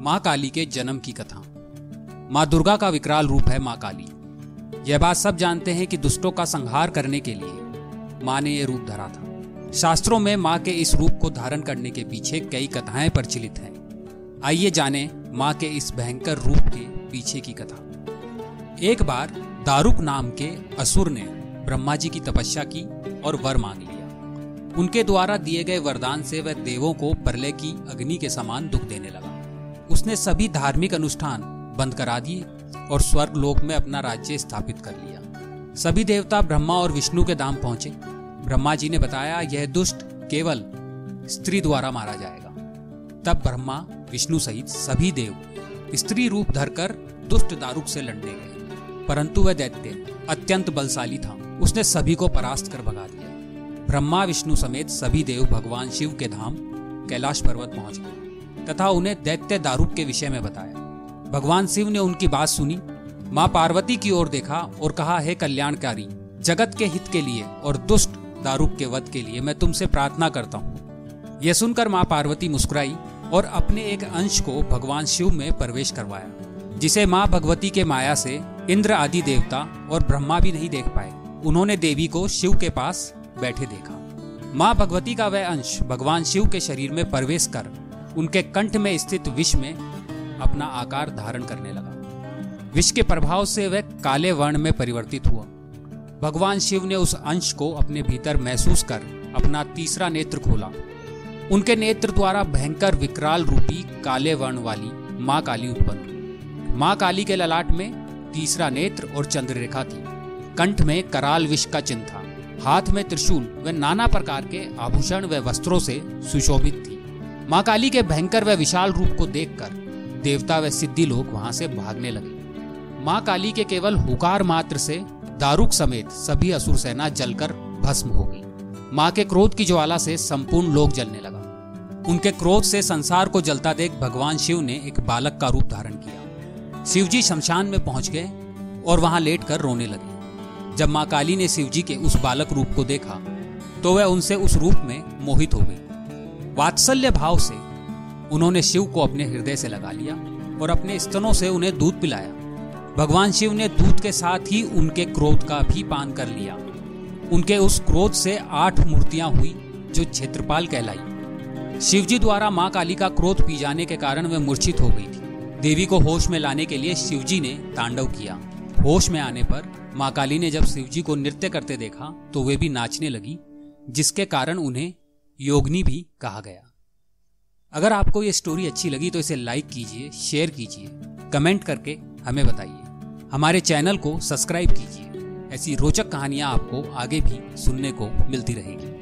माँ काली के जन्म की कथा। माँ दुर्गा का विकराल रूप है माँ काली। यह बात सब जानते हैं कि दुष्टों का संहार करने के लिए माँ ने यह रूप धरा था। शास्त्रों में माँ के इस रूप को धारण करने के पीछे कई कथाएँ प्रचलित हैं। आइए जाने माँ के इस भयंकर रूप के पीछे की कथा। एक बार दारुक नाम के असुर ने ब्रह्मा जी की तपस्या की और वर मांग लिया। उनके द्वारा दिए गए वरदान से वह देवों को प्रलय की अग्नि के समान दुख देने लगा। उसने सभी धार्मिक अनुष्ठान बंद करा दिए और स्वर्ग लोक में अपना राज्य स्थापित कर लिया। सभी देवता ब्रह्मा और विष्णु के दाम पहुँचे। ब्रह्मा जी ने बताया, यह दुष्ट केवल स्त्री द्वारा मारा जाएगा। तब ब्रह्मा, विष्णु सहित सभी देव स्त्री रूप धरकर दुष्ट दारुक से लड़ने गए। परंतु वह दैत्य अत्यंत बलशाली था। उसने सभी को परास्त कर भगा दिया। ब्रह्मा, विष्णु समेत सभी देव भगवान शिव के धाम, कैलाश पर्वत पहुँच गए। तथा उन्हें दैत्य दारूप के विषय में बताया। भगवान शिव ने उनकी बात सुनी। माँ पार्वती की ओर देखा और कहा, है कल्याणकारी, जगत के हित के लिए और दुष्ट दारूप के वध के लिए मैं तुमसे प्रार्थना करता हूँ यह सुनकर माँ पार्वती मुस्कुराई और अपने एक अंश को भगवान शिव में प्रवेश करवाया, जिसे माँ भगवती के माया से इंद्र आदि देवता और ब्रह्मा भी नहीं देख पाए। उन्होंने देवी को शिव के पास बैठे देखा। माँ भगवती का वह अंश भगवान शिव के शरीर में प्रवेश कर उनके कंठ में स्थित विष में अपना आकार धारण करने लगा। विष के प्रभाव से वह काले वर्ण में परिवर्तित हुआ। भगवान शिव ने उस अंश को अपने भीतर महसूस कर अपना तीसरा नेत्र खोला। उनके नेत्र द्वारा भयंकर विकराल रूपी काले वर्ण वाली माँ काली उत्पन्न। माँ काली के ललाट में तीसरा नेत्र और चंद्ररेखा थी। कंठ में कराल विष का चिन्ह था। हाथ में त्रिशूल व नाना प्रकार के आभूषण व वस्त्रों से सुशोभित थी। माँ काली के भयंकर व विशाल रूप को देखकर देवता व सिद्धि लोग वहाँ से भागने लगे। माँ काली के केवल हुकार मात्र से दारुक समेत सभी असुर सेना जलकर भस्म हो गई। माँ के क्रोध की ज्वाला से संपूर्ण लोग जलने लगा। उनके क्रोध से संसार को जलता देख भगवान शिव ने एक बालक का रूप धारण किया। शिवजी शमशान में पहुँच गए और वहाँ लेट कर रोने लगे। जब माँ काली ने शिवजी के उस बालक रूप को देखा तो वह उनसे उस रूप में मोहित हो गई। वात्सल्य भाव से उन्होंने शिव को अपने हृदय से लगा लिया और अपने स्तनों से उन्हें दूध पिलाया। भगवान शिव ने दूध के साथ ही उनके क्रोध का भी पान कर लिया। उनके उस क्रोध से आठ मूर्तियाँ हुई, जो क्षेत्रपाल कहलाई। शिवजी द्वारा माँ काली का क्रोध पी जाने के कारण वे मूर्छित हो गई थी। देवी को होश में लाने के लिए शिवजी ने तांडव किया। होश में आने पर माँ काली ने जब शिवजी को नृत्य करते देखा तो वे भी नाचने लगी, जिसके कारण उन्हें योगनी भी कहा गया। अगर आपको ये स्टोरी अच्छी लगी तो इसे लाइक कीजिए शेयर कीजिए कमेंट करके हमें बताइए। हमारे चैनल को सब्सक्राइब कीजिए। ऐसी रोचक कहानियाँ आपको आगे भी सुनने को मिलती रहेगी।